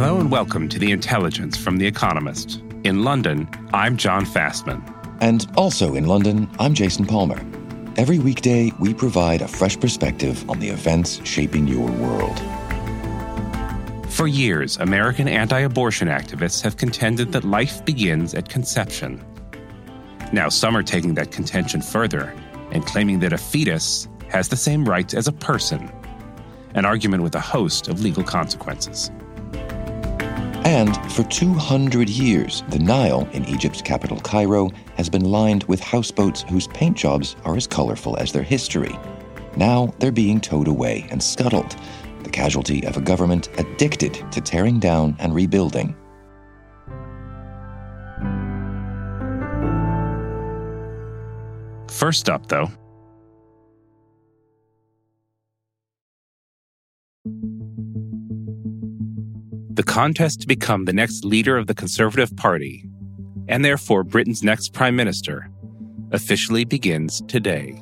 Hello and welcome to The Intelligence from The Economist. In London, I'm Jon Fasman. And also in London, I'm Jason Palmer. Every weekday, we provide a fresh perspective on the events shaping your world. For years, American anti abortion activists have contended that life begins at conception. Now, some are taking that contention further and claiming that a fetus has the same rights as a person, an argument with a host of legal consequences. And for 200 years, the Nile in Egypt's capital, Cairo, has been lined with houseboats whose paint jobs are as colorful as their history. Now they're being towed away and scuttled, the casualty of a government addicted to tearing down and rebuilding. First up, though, the contest to become the next leader of the Conservative Party, and therefore Britain's next Prime Minister, officially begins today.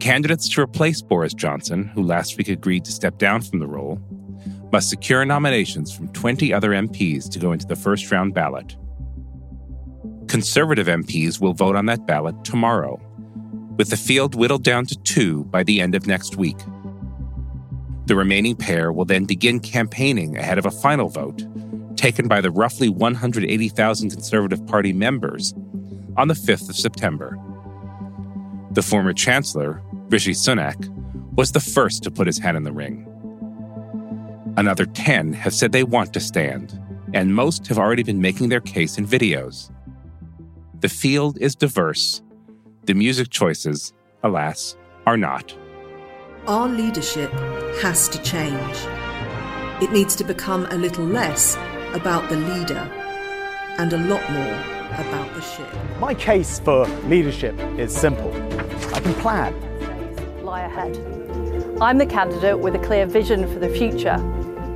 Candidates to replace Boris Johnson, who last week agreed to step down from the role, must secure nominations from 20 other MPs to go into the first round ballot. Conservative MPs will vote on that ballot tomorrow, with the field whittled down to two by the end of next week. The remaining pair will then begin campaigning ahead of a final vote, taken by the roughly 180,000 Conservative Party members on the 5th of September. The former Chancellor, Rishi Sunak, was the first to put his hat in the ring. Another 10 have said they want to stand, and most have already been making their case in videos. The field is diverse. The music choices, alas, are not. Our leadership has to change. It needs to become a little less about the leader and a lot more about the ship. My case for leadership is simple. I can plan. Lie ahead. I'm the candidate with a clear vision for the future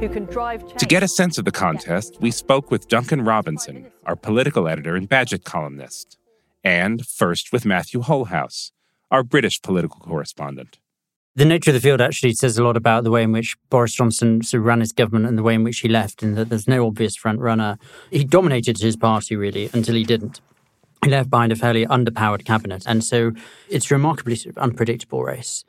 who can drive change. To get a sense of the contest, we spoke with Duncan Robinson, our political editor and Bagehot columnist, and first with Matthew Holehouse, our British political correspondent. The nature of the field actually says a lot about the way in which Boris Johnson sort of ran his government and the way in which he left, and that there's no obvious front runner. He dominated his party really until he didn't. He left behind a fairly underpowered cabinet, and so it's a remarkably sort of unpredictable race.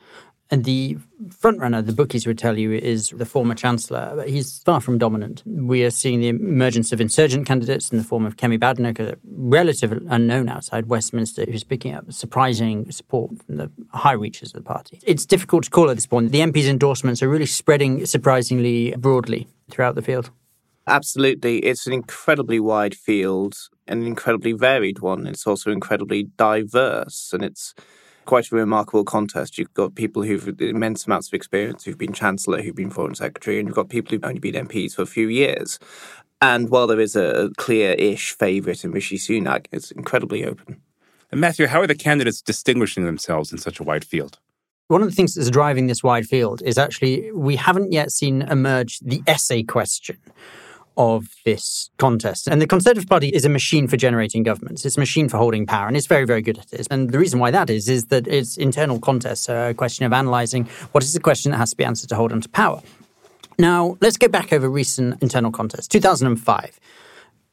And the frontrunner, the bookies would tell you, is the former chancellor. He's far from dominant. We are seeing the emergence of insurgent candidates in the form of Kemi Badenoch, a relative unknown outside Westminster, who's picking up surprising support from the high reaches of the party. It's difficult to call at this point. The MP's endorsements are really spreading surprisingly broadly throughout the field. Absolutely. It's an incredibly wide field, an incredibly varied one. It's also incredibly diverse, and it's quite a remarkable contest. You've got people who've immense amounts of experience, who've been Chancellor, who've been Foreign Secretary, and you've got people who've only been MPs for a few years. And while there is a clear ish favourite in Rishi Sunak, it's incredibly open. And Matthew, how are the candidates distinguishing themselves in such a wide field? One of the things that's driving this wide field is actually we haven't yet seen emerge the essay question of this contest. And the Conservative Party is a machine for generating governments. It's a machine for holding power, and it's very, very good at it. And the reason why that is, is that its internal contests are a question of analysing what is the question that has to be answered to hold on to power. Now, let's go back over recent internal contests. 2005.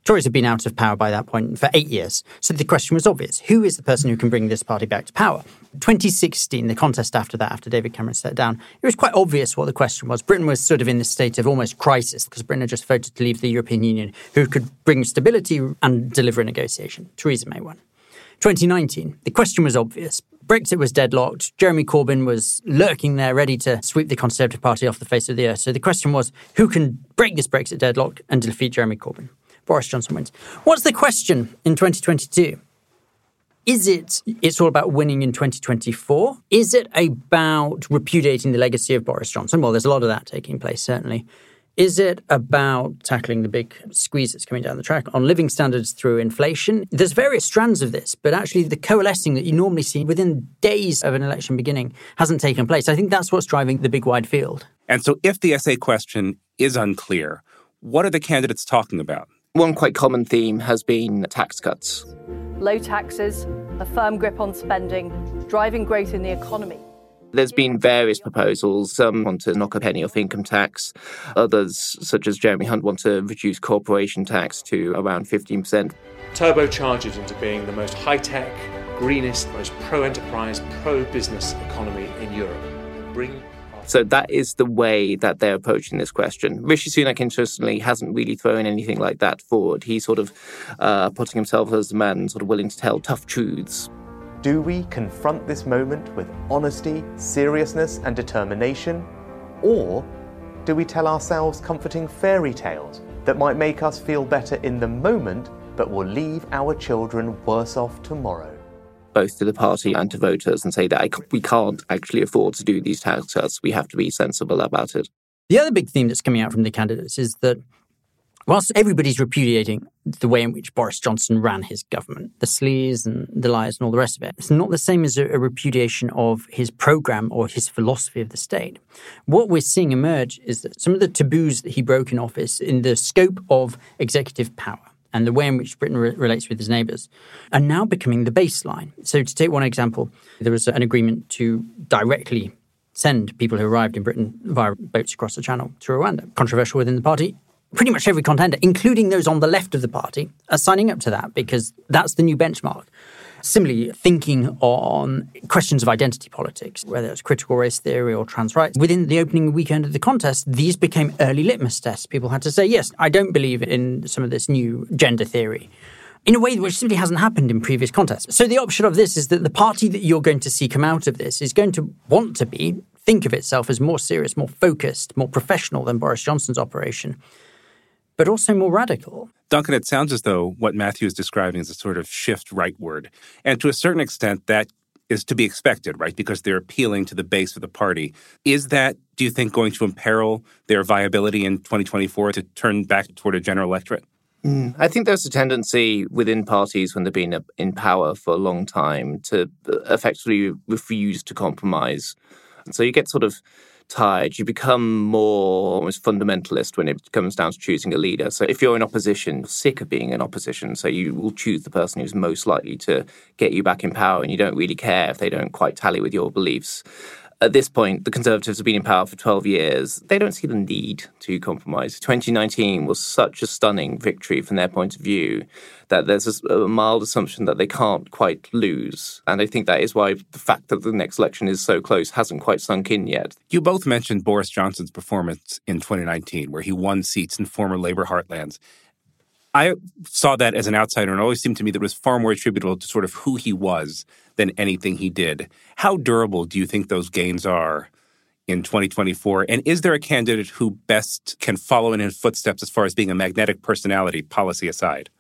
Tories had been out of power by that point for eight years. So the question was obvious who is the person who can bring this party back to power? 2016, the contest after that, after David Cameron stepped down, it was quite obvious what the question was. Britain was sort of in this state of almost crisis because Britain had just voted to leave the European Union. Who could bring stability and deliver a negotiation? Theresa May won. 2019, the question was obvious. Brexit was deadlocked. Jeremy Corbyn was lurking there, ready to sweep the Conservative Party off the face of the earth. So the question was who can break this Brexit deadlock and defeat Jeremy Corbyn? Boris Johnson wins. What's the question in 2022? Is it it's all about winning in 2024? Is it about repudiating the legacy of Boris Johnson? Well, there's a lot of that taking place, certainly. Is it about tackling the big squeeze that's coming down the track on living standards through inflation? There's various strands of this, but actually the coalescing that you normally see within days of an election beginning hasn't taken place. I think that's what's driving the big wide field. And so if the essay question is unclear, what are the candidates talking about? One quite common theme has been tax cuts. Low taxes, a firm grip on spending, driving growth in the economy. There's been various proposals. Some want to knock a penny off income tax. Others, such as Jeremy Hunt, want to reduce corporation tax to around 15%. Turbocharge it into being the most high tech, greenest, most pro enterprise, pro business economy in Europe. Bring so that is the way that they're approaching this question. Rishi Sunak, interestingly, hasn't really thrown anything like that forward. He's sort of uh, putting himself as a man sort of willing to tell tough truths do we confront this moment with honesty, seriousness, and determination? Or do we tell ourselves comforting fairy tales that might make us feel better in the moment but will leave our children worse off tomorrow? Both to the party and to voters, and say that we can't actually afford to do these tax cuts. We have to be sensible about it. The other big theme that's coming out from the candidates is that whilst everybody's repudiating the way in which Boris Johnson ran his government, the sleaze and the lies and all the rest of it, it's not the same as a, a repudiation of his program or his philosophy of the state. What we're seeing emerge is that some of the taboos that he broke in office in the scope of executive power and the way in which Britain re- relates with its neighbours are now becoming the baseline. So, to take one example, there was an agreement to directly send people who arrived in Britain via boats across the Channel to Rwanda. Controversial within the party, pretty much every contender, including those on the left of the party, are signing up to that because that's the new benchmark. Similarly, thinking on questions of identity politics, whether it's critical race theory or trans rights, within the opening weekend of the contest, these became early litmus tests. People had to say, yes, I don't believe in some of this new gender theory in a way which simply hasn't happened in previous contests. So the option of this is that the party that you're going to see come out of this is going to want to be, think of itself as more serious, more focused, more professional than Boris Johnson's operation but also more radical. Duncan, it sounds as though what Matthew is describing is a sort of shift rightward. And to a certain extent, that is to be expected, right? Because they're appealing to the base of the party. Is that, do you think, going to imperil their viability in 2024 to turn back toward a general electorate? Mm, I think there's a tendency within parties when they've been in power for a long time to effectively refuse to compromise. And so you get sort of tired, you become more almost fundamentalist when it comes down to choosing a leader. So if you're in opposition, sick of being in opposition, so you will choose the person who's most likely to get you back in power and you don't really care if they don't quite tally with your beliefs at this point, the Conservatives have been in power for 12 years. They don't see the need to compromise. 2019 was such a stunning victory from their point of view that there's a, mild assumption that they can't quite lose. And I think that is why the fact that the next election is so close hasn't quite sunk in yet. You both mentioned Boris Johnson's performance in 2019, where he won seats in former Labour heartlands. I saw that as an outsider, and it always seemed to me that it was far more attributable to sort of who he was than anything he did. How durable do you think those gains are in 2024? And is there a candidate who best can follow in his footsteps as far as being a magnetic personality, policy aside?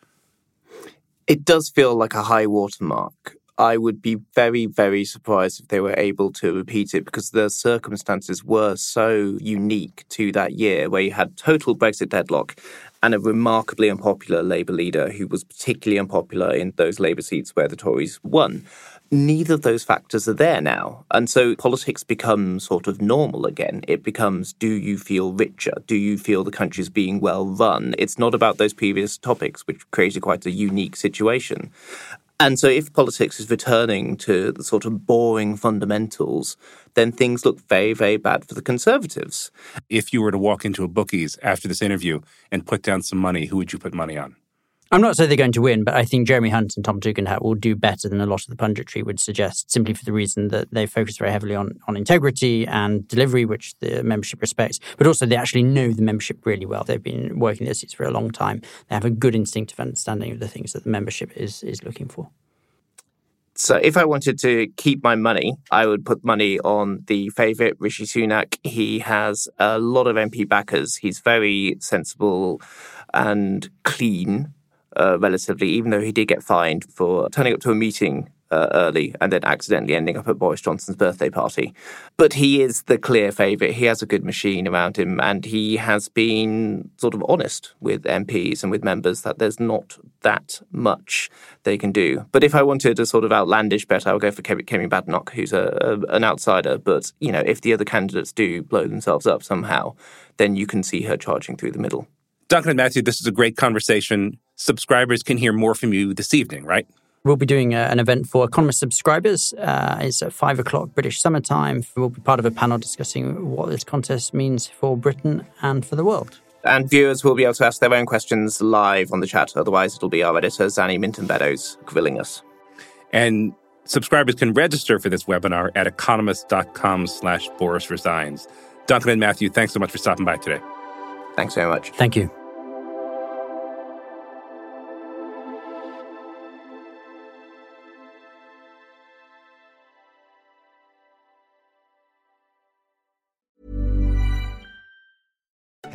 It does feel like a high watermark. I would be very, very surprised if they were able to repeat it because the circumstances were so unique to that year where you had total Brexit deadlock and a remarkably unpopular Labour leader who was particularly unpopular in those Labour seats where the Tories won. Neither of those factors are there now. And so politics becomes sort of normal again. It becomes do you feel richer? Do you feel the country's being well run? It's not about those previous topics, which created quite a unique situation. And so, if politics is returning to the sort of boring fundamentals, then things look very, very bad for the Conservatives. If you were to walk into a bookies after this interview and put down some money, who would you put money on? I'm not saying they're going to win, but I think Jeremy Hunt and Tom Tugendhat will do better than a lot of the punditry would suggest, simply for the reason that they focus very heavily on, on integrity and delivery, which the membership respects, but also they actually know the membership really well. They've been working their seats for a long time. They have a good instinctive understanding of the things that the membership is, is looking for. So if I wanted to keep my money, I would put money on the favourite, Rishi Sunak. He has a lot of MP backers. He's very sensible and clean uh, relatively, even though he did get fined for turning up to a meeting uh, early and then accidentally ending up at Boris Johnson's birthday party. But he is the clear favourite. He has a good machine around him and he has been sort of honest with MPs and with members that there's not that much they can do. But if I wanted a sort of outlandish bet, I would go for Kemi Badenoch, who's a, a, an outsider. But, you know, if the other candidates do blow themselves up somehow, then you can see her charging through the middle. Duncan and Matthew, this is a great conversation. Subscribers can hear more from you this evening, right? We'll be doing a, uh, an event for Economist subscribers. Uh, it's at five o'clock British summertime. We'll be part of a panel discussing what this contest means for Britain and for the world. And viewers will be able to ask their own questions live on the chat. Otherwise, it'll be our editor, Zanny Minton Beddoes, grilling us. And subscribers can register for this webinar at economist.com slash Boris Resigns. Duncan and Matthew, thanks so much for stopping by today. Thanks very much. Thank you.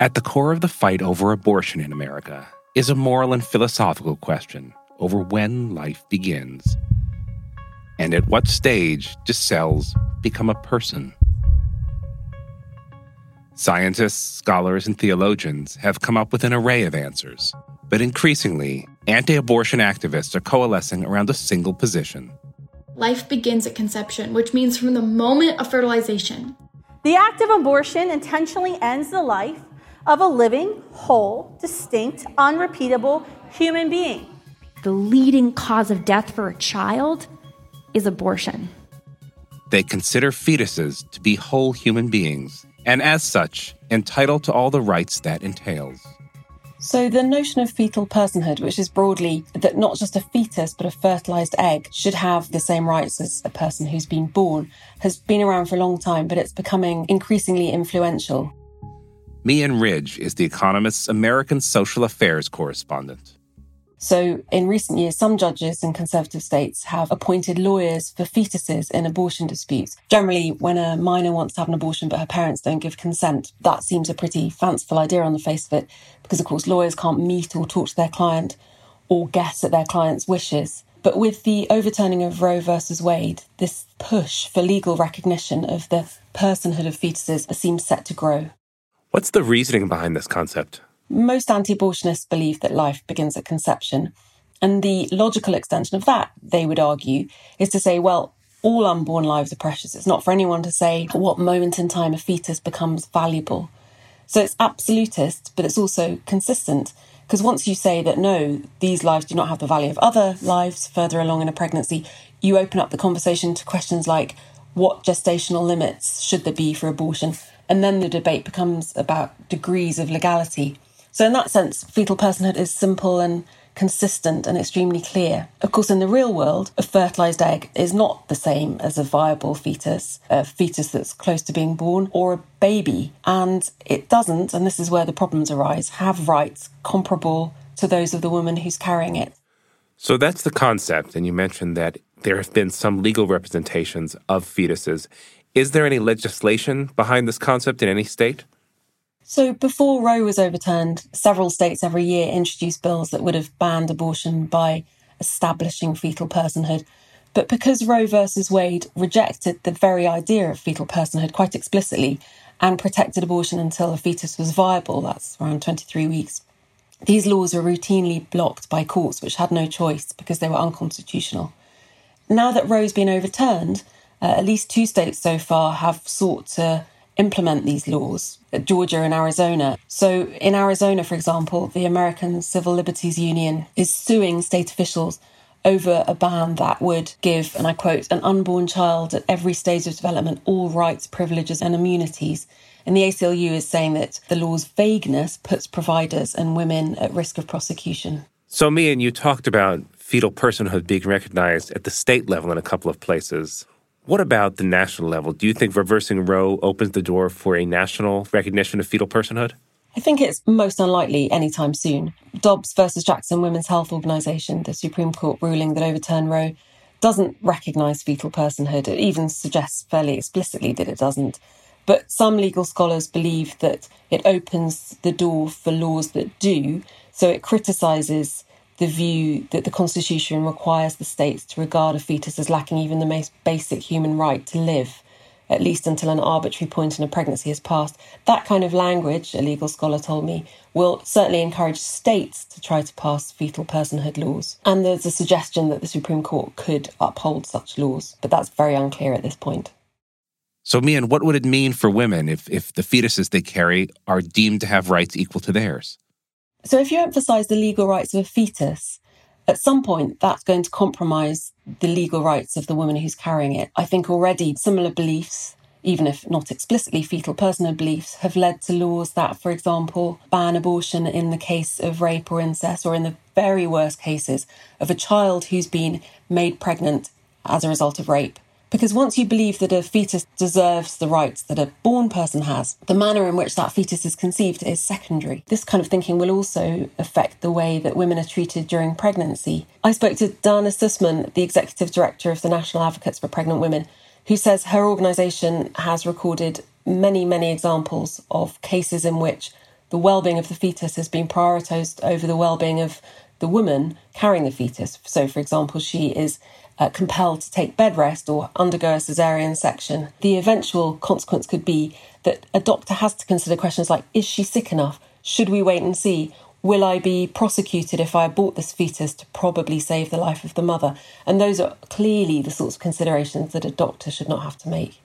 At the core of the fight over abortion in America is a moral and philosophical question over when life begins and at what stage do cells become a person? Scientists, scholars, and theologians have come up with an array of answers, but increasingly, anti abortion activists are coalescing around a single position. Life begins at conception, which means from the moment of fertilization. The act of abortion intentionally ends the life of a living, whole, distinct, unrepeatable human being. The leading cause of death for a child is abortion. They consider fetuses to be whole human beings, and as such, entitled to all the rights that entails. So, the notion of fetal personhood, which is broadly that not just a fetus but a fertilized egg should have the same rights as a person who's been born, has been around for a long time, but it's becoming increasingly influential. Mian Ridge is The Economist's American social affairs correspondent. So, in recent years, some judges in conservative states have appointed lawyers for fetuses in abortion disputes. Generally, when a minor wants to have an abortion but her parents don't give consent, that seems a pretty fanciful idea on the face of it, because of course, lawyers can't meet or talk to their client or guess at their client's wishes. But with the overturning of Roe versus Wade, this push for legal recognition of the personhood of fetuses seems set to grow. What's the reasoning behind this concept? Most anti abortionists believe that life begins at conception. And the logical extension of that, they would argue, is to say, well, all unborn lives are precious. It's not for anyone to say at what moment in time a fetus becomes valuable. So it's absolutist, but it's also consistent. Because once you say that no, these lives do not have the value of other lives further along in a pregnancy, you open up the conversation to questions like what gestational limits should there be for abortion? And then the debate becomes about degrees of legality. So, in that sense, fetal personhood is simple and consistent and extremely clear. Of course, in the real world, a fertilized egg is not the same as a viable fetus, a fetus that's close to being born, or a baby. And it doesn't, and this is where the problems arise, have rights comparable to those of the woman who's carrying it. So that's the concept. And you mentioned that there have been some legal representations of fetuses. Is there any legislation behind this concept in any state? So, before Roe was overturned, several states every year introduced bills that would have banned abortion by establishing fetal personhood. But because Roe versus Wade rejected the very idea of fetal personhood quite explicitly and protected abortion until a fetus was viable, that's around 23 weeks, these laws were routinely blocked by courts which had no choice because they were unconstitutional. Now that Roe's been overturned, uh, at least two states so far have sought to implement these laws, Georgia and Arizona. So, in Arizona, for example, the American Civil Liberties Union is suing state officials over a ban that would give, and I quote, an unborn child at every stage of development all rights, privileges, and immunities. And the ACLU is saying that the law's vagueness puts providers and women at risk of prosecution. So, Mian, you talked about fetal personhood being recognized at the state level in a couple of places. What about the national level? Do you think reversing Roe opens the door for a national recognition of fetal personhood? I think it's most unlikely anytime soon. Dobbs versus Jackson Women's Health Organization, the Supreme Court ruling that overturned Roe, doesn't recognize fetal personhood. It even suggests fairly explicitly that it doesn't. But some legal scholars believe that it opens the door for laws that do. So it criticizes the view that the Constitution requires the states to regard a fetus as lacking even the most basic human right to live, at least until an arbitrary point in a pregnancy has passed. That kind of language, a legal scholar told me, will certainly encourage states to try to pass fetal personhood laws. And there's a suggestion that the Supreme Court could uphold such laws, but that's very unclear at this point. So, Mian, what would it mean for women if, if the fetuses they carry are deemed to have rights equal to theirs? So, if you emphasize the legal rights of a fetus, at some point that's going to compromise the legal rights of the woman who's carrying it. I think already similar beliefs, even if not explicitly fetal personhood beliefs, have led to laws that, for example, ban abortion in the case of rape or incest, or in the very worst cases of a child who's been made pregnant as a result of rape. Because once you believe that a fetus deserves the rights that a born person has, the manner in which that fetus is conceived is secondary. This kind of thinking will also affect the way that women are treated during pregnancy. I spoke to Dana Sussman, the executive director of the National Advocates for Pregnant Women, who says her organisation has recorded many, many examples of cases in which the well-being of the fetus has been prioritised over the well-being of the woman carrying the fetus. So, for example, she is uh, compelled to take bed rest or undergo a cesarean section, the eventual consequence could be that a doctor has to consider questions like Is she sick enough? Should we wait and see? Will I be prosecuted if I abort this fetus to probably save the life of the mother? And those are clearly the sorts of considerations that a doctor should not have to make.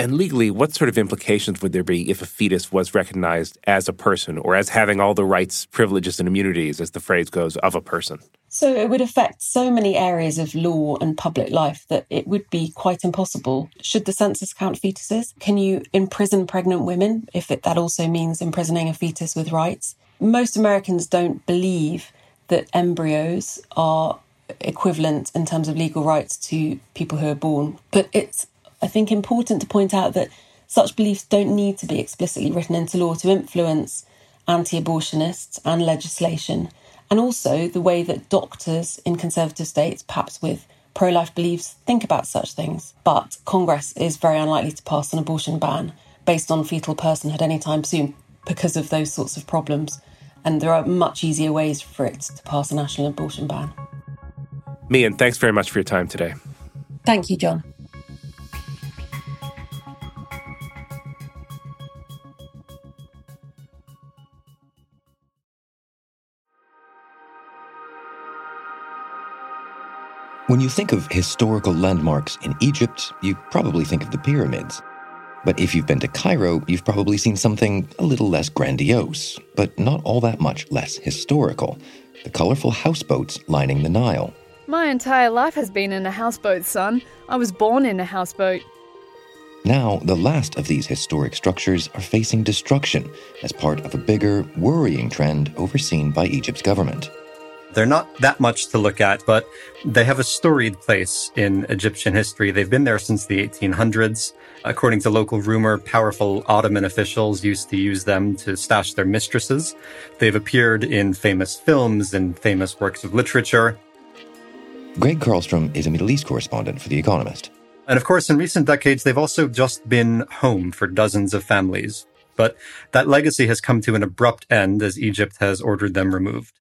And legally, what sort of implications would there be if a fetus was recognized as a person or as having all the rights, privileges, and immunities, as the phrase goes, of a person? So it would affect so many areas of law and public life that it would be quite impossible. Should the census count fetuses? Can you imprison pregnant women if it, that also means imprisoning a fetus with rights? Most Americans don't believe that embryos are equivalent in terms of legal rights to people who are born. But it's I think important to point out that such beliefs don't need to be explicitly written into law to influence anti abortionists and legislation, and also the way that doctors in conservative states, perhaps with pro life beliefs, think about such things. But Congress is very unlikely to pass an abortion ban based on fetal personhood anytime soon because of those sorts of problems. And there are much easier ways for it to pass a national abortion ban. Mian, thanks very much for your time today. Thank you, Jon. When you think of historical landmarks in Egypt, you probably think of the pyramids. But if you've been to Cairo, you've probably seen something a little less grandiose, but not all that much less historical the colorful houseboats lining the Nile. My entire life has been in a houseboat, son. I was born in a houseboat. Now, the last of these historic structures are facing destruction as part of a bigger, worrying trend overseen by Egypt's government. They're not that much to look at, but they have a storied place in Egyptian history. They've been there since the 1800s. According to local rumor, powerful Ottoman officials used to use them to stash their mistresses. They've appeared in famous films and famous works of literature. Greg Carlstrom is a Middle East correspondent for The Economist. And of course, in recent decades, they've also just been home for dozens of families. But that legacy has come to an abrupt end as Egypt has ordered them removed.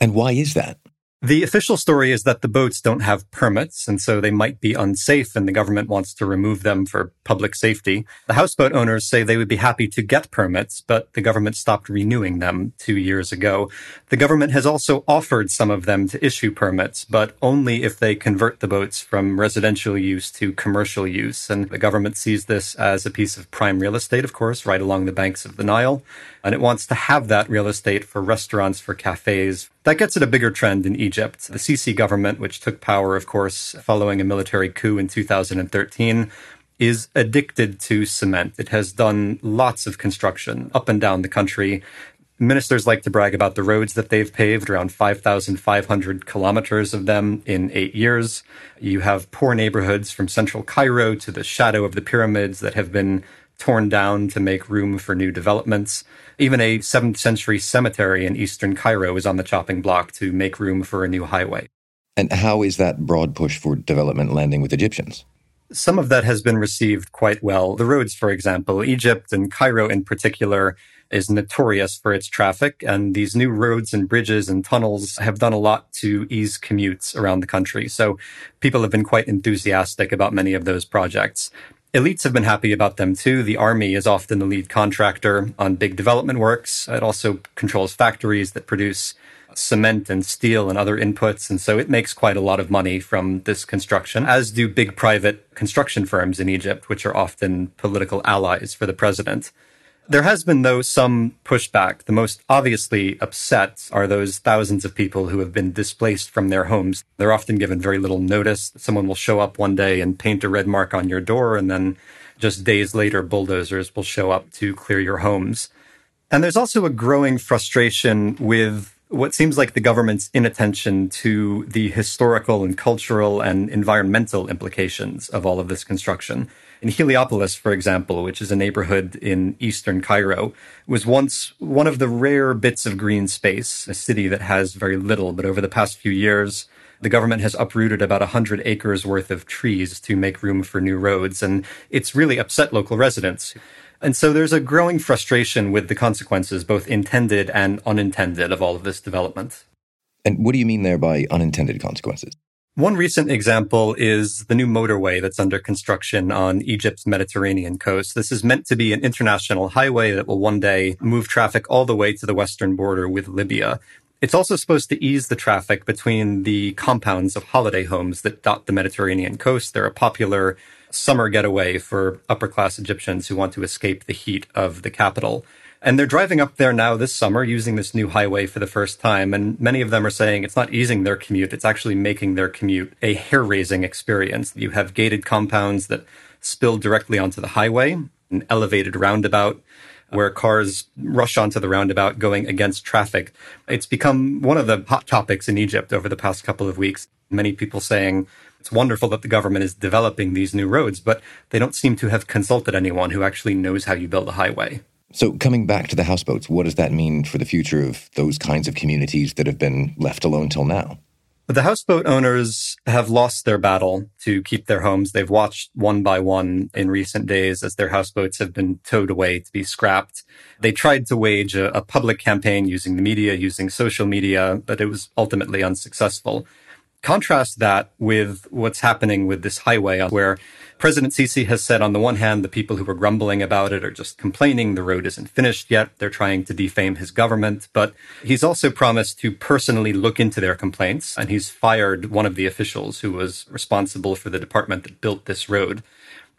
And why is that? The official story is that the boats don't have permits, and so they might be unsafe, and the government wants to remove them for public safety. The houseboat owners say they would be happy to get permits, but the government stopped renewing them two years ago. The government has also offered some of them to issue permits, but only if they convert the boats from residential use to commercial use. And the government sees this as a piece of prime real estate, of course, right along the banks of the Nile and it wants to have that real estate for restaurants, for cafes. That gets at a bigger trend in Egypt. The Sisi government, which took power, of course, following a military coup in 2013, is addicted to cement. It has done lots of construction up and down the country. Ministers like to brag about the roads that they've paved, around 5,500 kilometers of them in eight years. You have poor neighborhoods from central Cairo to the shadow of the pyramids that have been torn down to make room for new developments. Even a 7th century cemetery in eastern Cairo is on the chopping block to make room for a new highway. And how is that broad push for development landing with Egyptians? Some of that has been received quite well. The roads, for example, Egypt and Cairo in particular is notorious for its traffic. And these new roads and bridges and tunnels have done a lot to ease commutes around the country. So people have been quite enthusiastic about many of those projects. Elites have been happy about them too. The army is often the lead contractor on big development works. It also controls factories that produce cement and steel and other inputs. And so it makes quite a lot of money from this construction, as do big private construction firms in Egypt, which are often political allies for the president. There has been, though, some pushback. The most obviously upset are those thousands of people who have been displaced from their homes. They're often given very little notice. Someone will show up one day and paint a red mark on your door, and then just days later, bulldozers will show up to clear your homes. And there's also a growing frustration with what seems like the government's inattention to the historical and cultural and environmental implications of all of this construction. In Heliopolis, for example, which is a neighborhood in eastern Cairo, was once one of the rare bits of green space, a city that has very little, but over the past few years, the government has uprooted about 100 acres worth of trees to make room for new roads, and it's really upset local residents. And so there's a growing frustration with the consequences, both intended and unintended, of all of this development. And what do you mean there by unintended consequences? One recent example is the new motorway that's under construction on Egypt's Mediterranean coast. This is meant to be an international highway that will one day move traffic all the way to the western border with Libya. It's also supposed to ease the traffic between the compounds of holiday homes that dot the Mediterranean coast. They're a popular summer getaway for upper class Egyptians who want to escape the heat of the capital. And they're driving up there now this summer using this new highway for the first time. And many of them are saying it's not easing their commute, it's actually making their commute a hair raising experience. You have gated compounds that spill directly onto the highway, an elevated roundabout where cars rush onto the roundabout going against traffic. It's become one of the hot topics in Egypt over the past couple of weeks. Many people saying it's wonderful that the government is developing these new roads, but they don't seem to have consulted anyone who actually knows how you build a highway. So, coming back to the houseboats, what does that mean for the future of those kinds of communities that have been left alone till now? The houseboat owners have lost their battle to keep their homes. They've watched one by one in recent days as their houseboats have been towed away to be scrapped. They tried to wage a, a public campaign using the media, using social media, but it was ultimately unsuccessful. Contrast that with what's happening with this highway, where President Sisi has said, on the one hand, the people who were grumbling about it are just complaining the road isn't finished yet. They're trying to defame his government. But he's also promised to personally look into their complaints. And he's fired one of the officials who was responsible for the department that built this road.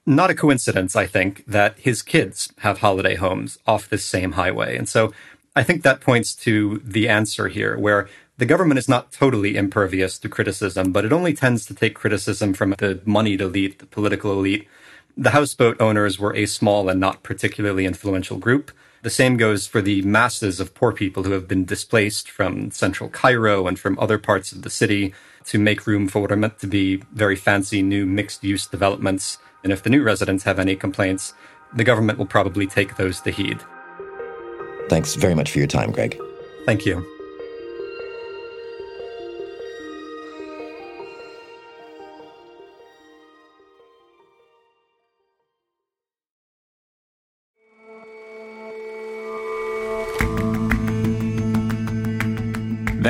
Not a coincidence, I think, that his kids have holiday homes off this same highway. And so I think that points to the answer here, where the government is not totally impervious to criticism, but it only tends to take criticism from the moneyed elite, the political elite. The houseboat owners were a small and not particularly influential group. The same goes for the masses of poor people who have been displaced from central Cairo and from other parts of the city to make room for what are meant to be very fancy new mixed use developments. And if the new residents have any complaints, the government will probably take those to heed. Thanks very much for your time, Greg. Thank you.